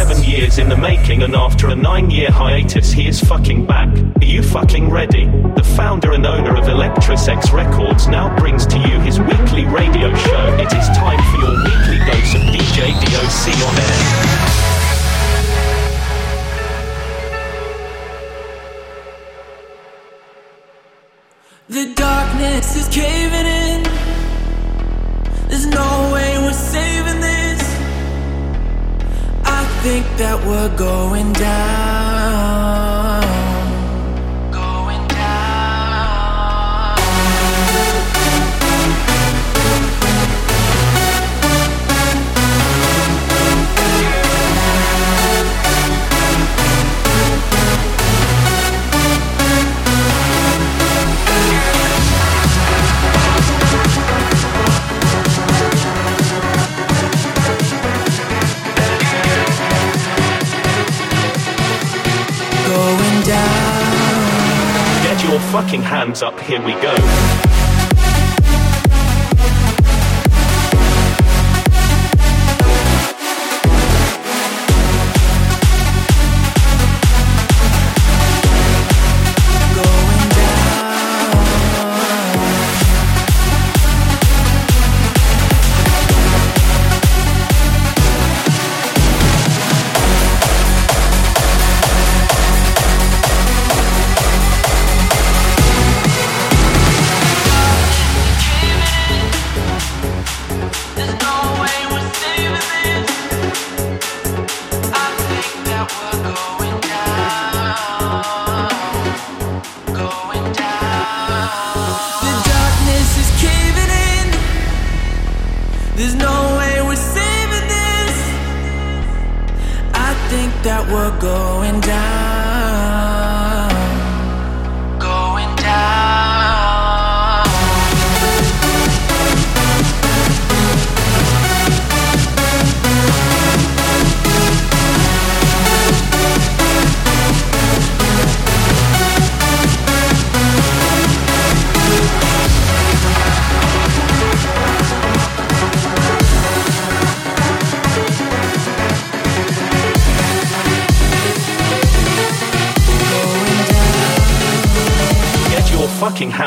seven years in the making, and after a nine year hiatus, he is fucking back. Are you fucking ready? The founder and owner of ElectroseX Records now brings to you his weekly radio show. It is time for your weekly dose of DJ DOC on air. The darkness is caving in. There's no way. think that we're going down. down. Get your fucking hands up, here we go.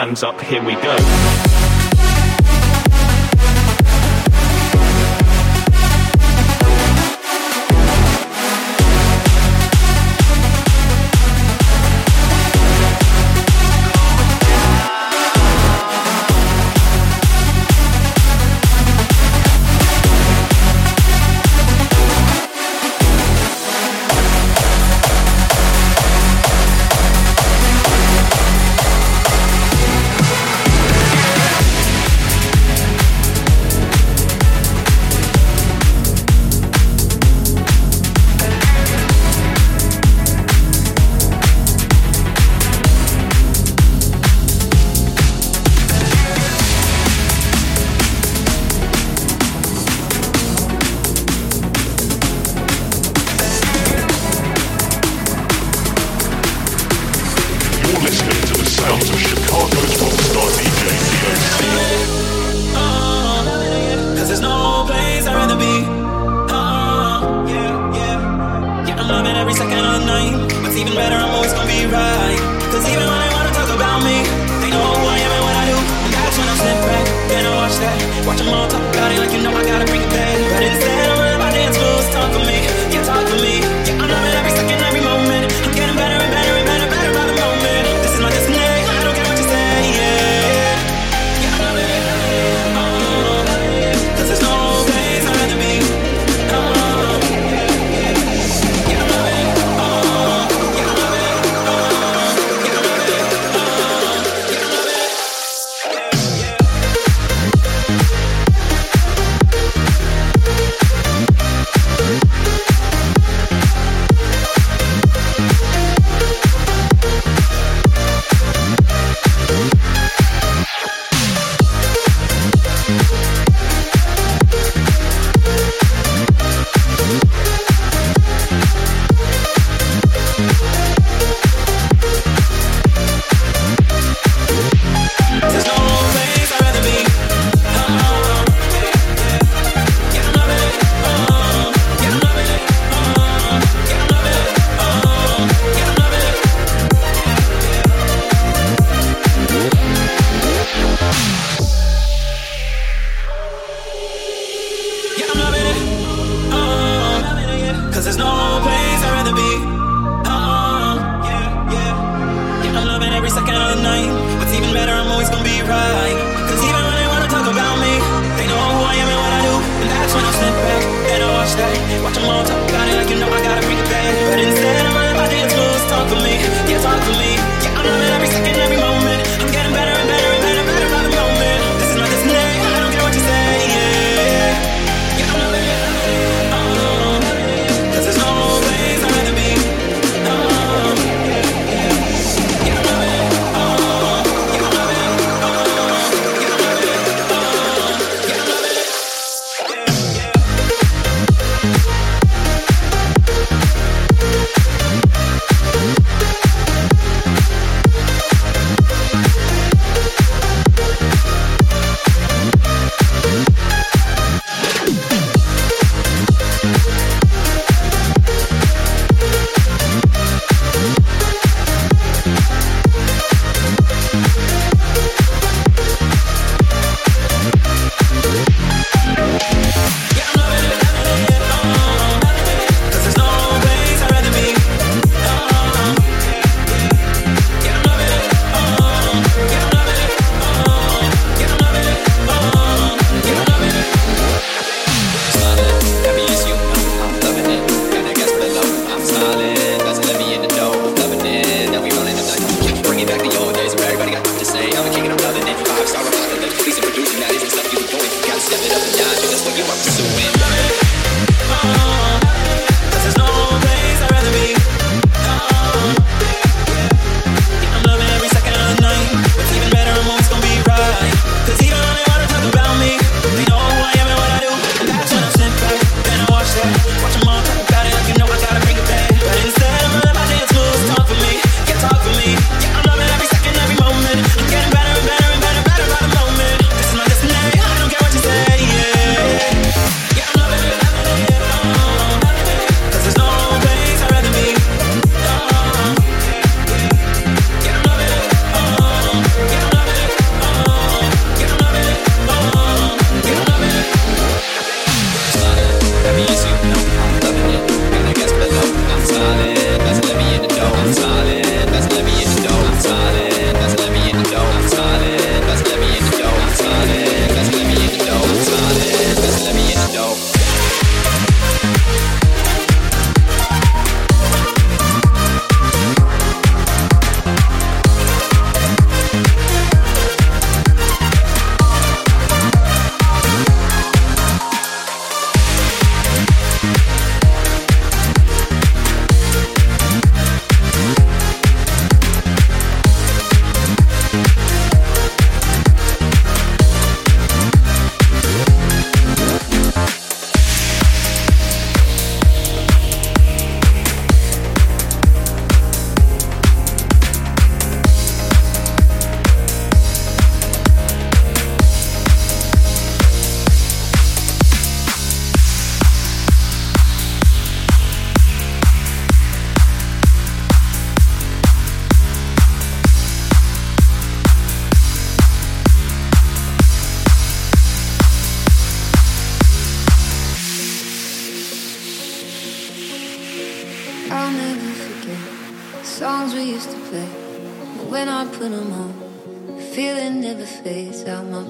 hands up, here we go.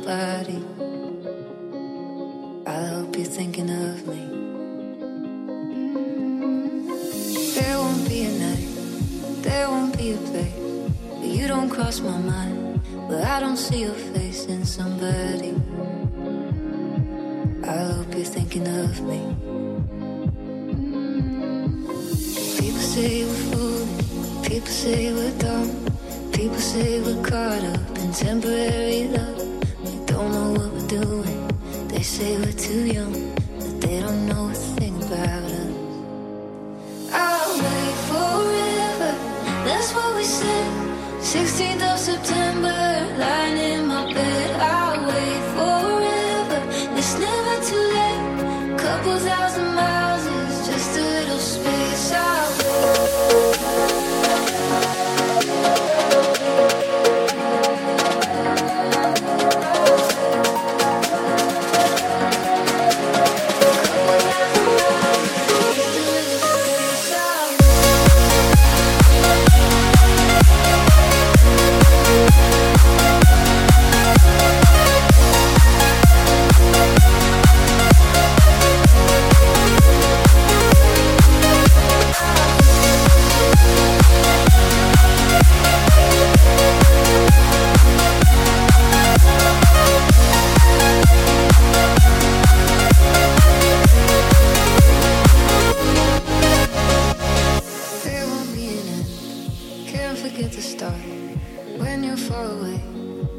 Fades 16th of September,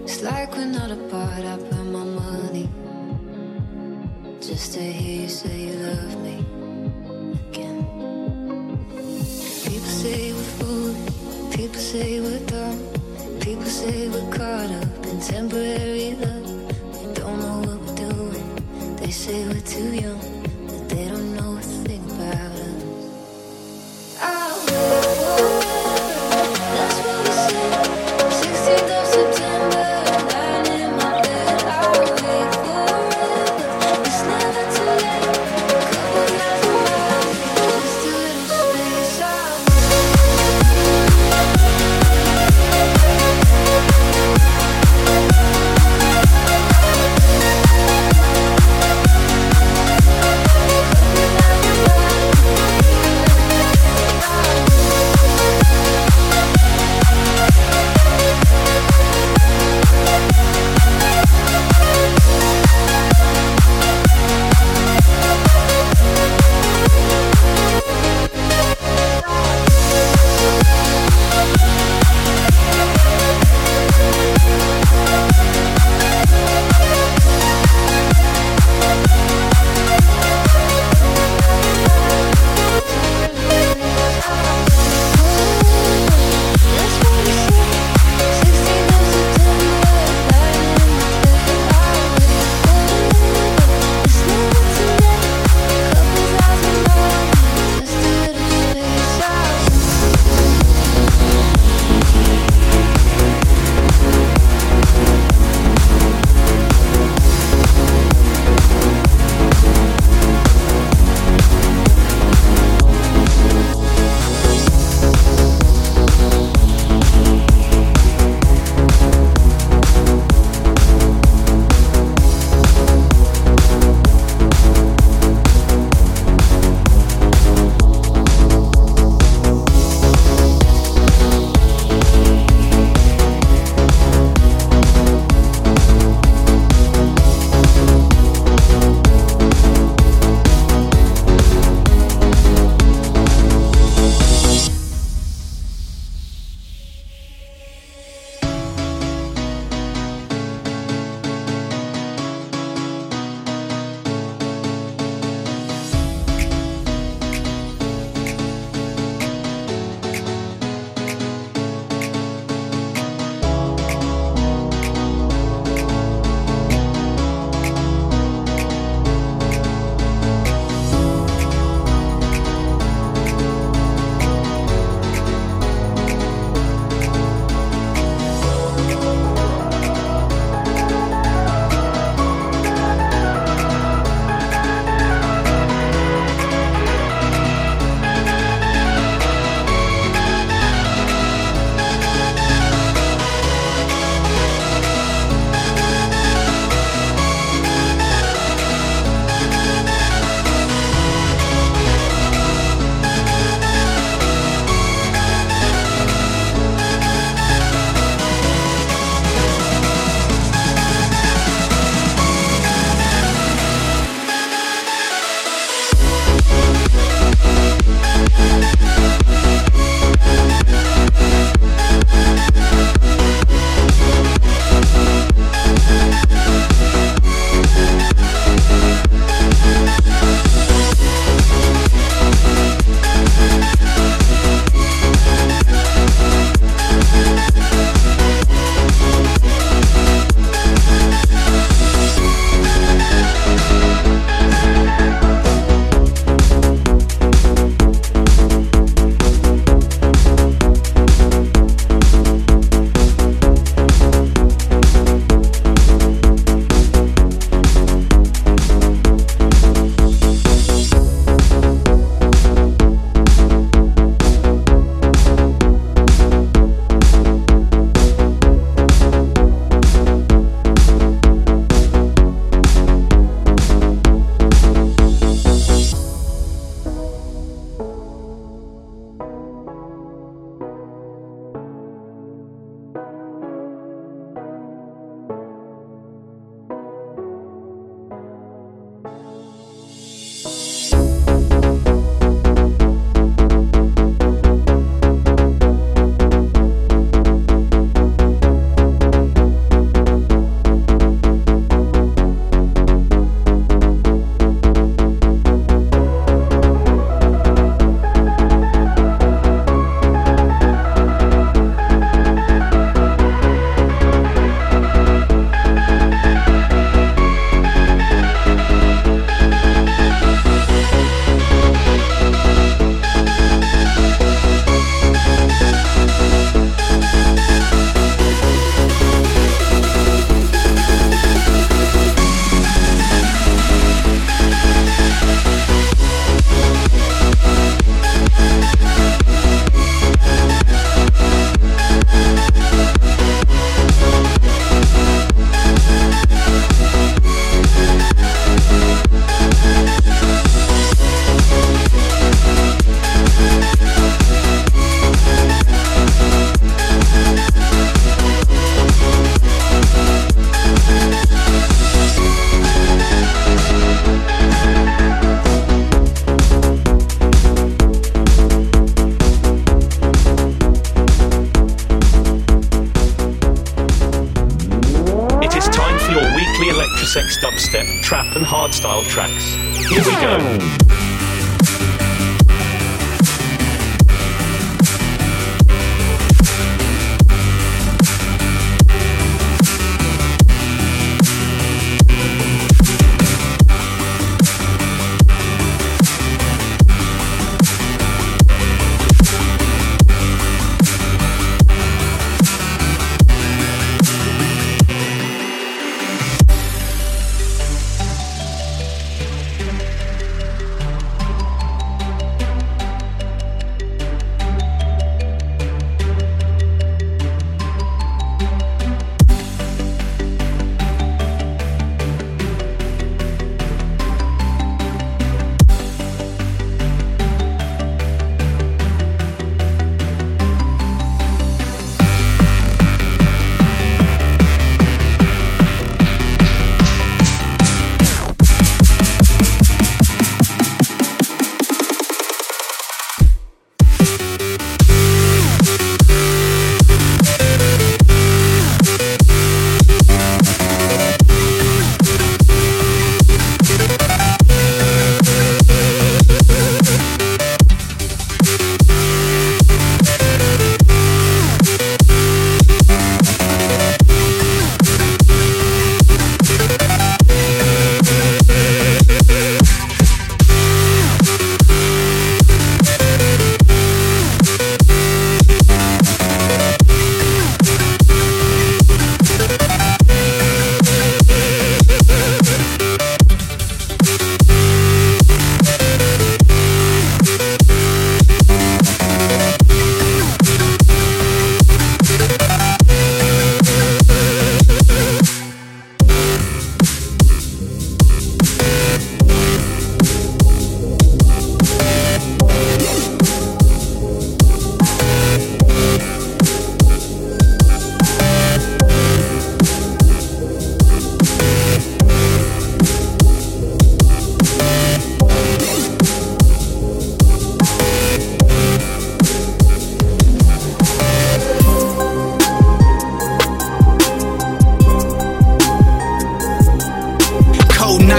It's like we're not apart. I burn my money just to hear you say you love me again. People say we're foolish. People say we're dumb. People say we're caught up in temporary love. We don't know what we're doing. They say we're too young.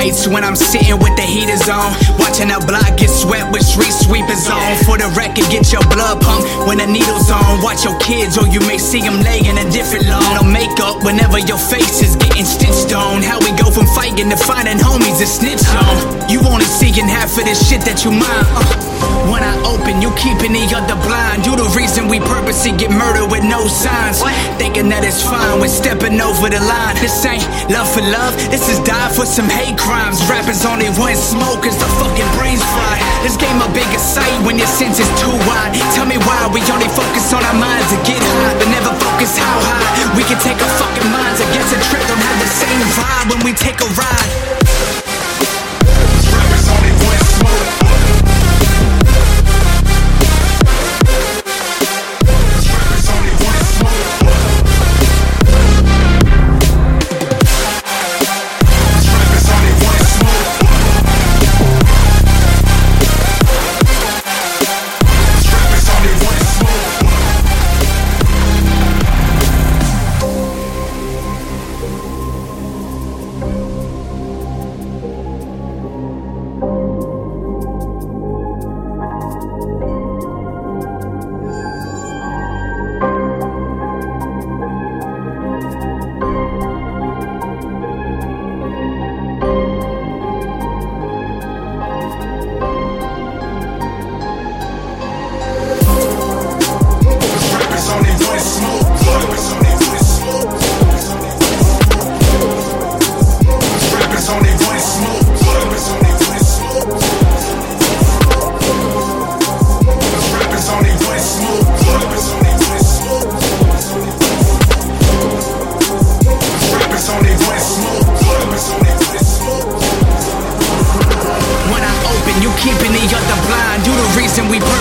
Nights when I'm sitting with the heaters on. Watching the block get swept with street sweepers on. For the record, get your blood pumped when the needle's on. Watch your kids, or you may see them laying a different lawn. No makeup whenever your face is getting stitched on. How we go from fighting to finding homies to snitch on. You only seeing half of this shit that you mind. Uh. When I open, you keeping the other blind. You the reason we purposely get murdered with no signs. Thinking that it's fine when stepping over the line. This ain't love for love, this is die for some hate crimes. Rappers only want smoke as the fucking brains fry. This game a bigger sight when your sense is too wide. Tell me why we only focus on our minds to get high, but never focus how high we can take our fucking minds against a trip. Don't have the same vibe when we take a ride.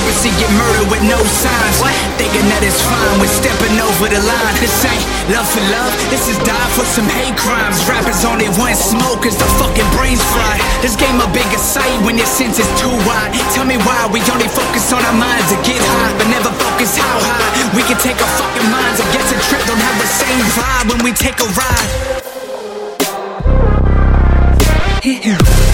Purposely get murdered with no signs. Thinking that it's fine when stepping over the line. This ain't love for love, this is die for some hate crimes. Rappers only want smoke as the fucking brains fry. This game a bigger sight when your sense is too wide. Tell me why we only focus on our minds to get high, but never focus how high we can take our fucking minds against a trip. Don't have the same vibe when we take a ride. Rappers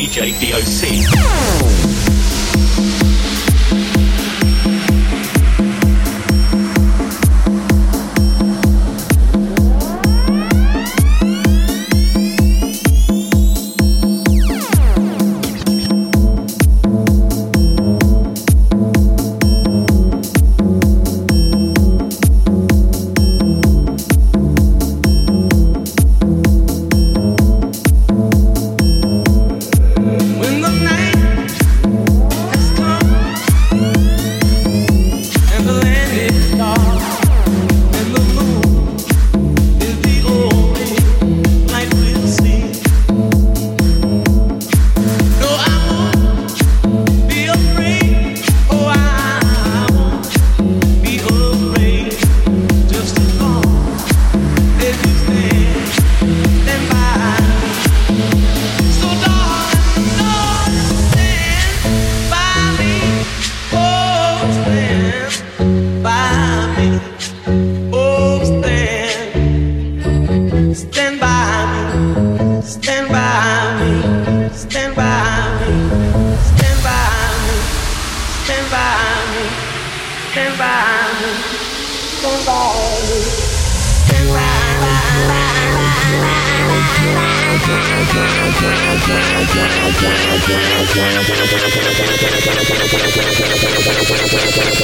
DJ DOC. Por ejemplo, el de la ciudad de México, donde se encuentra el centro de la ciudad de México, donde se encuentra el centro de la ciudad.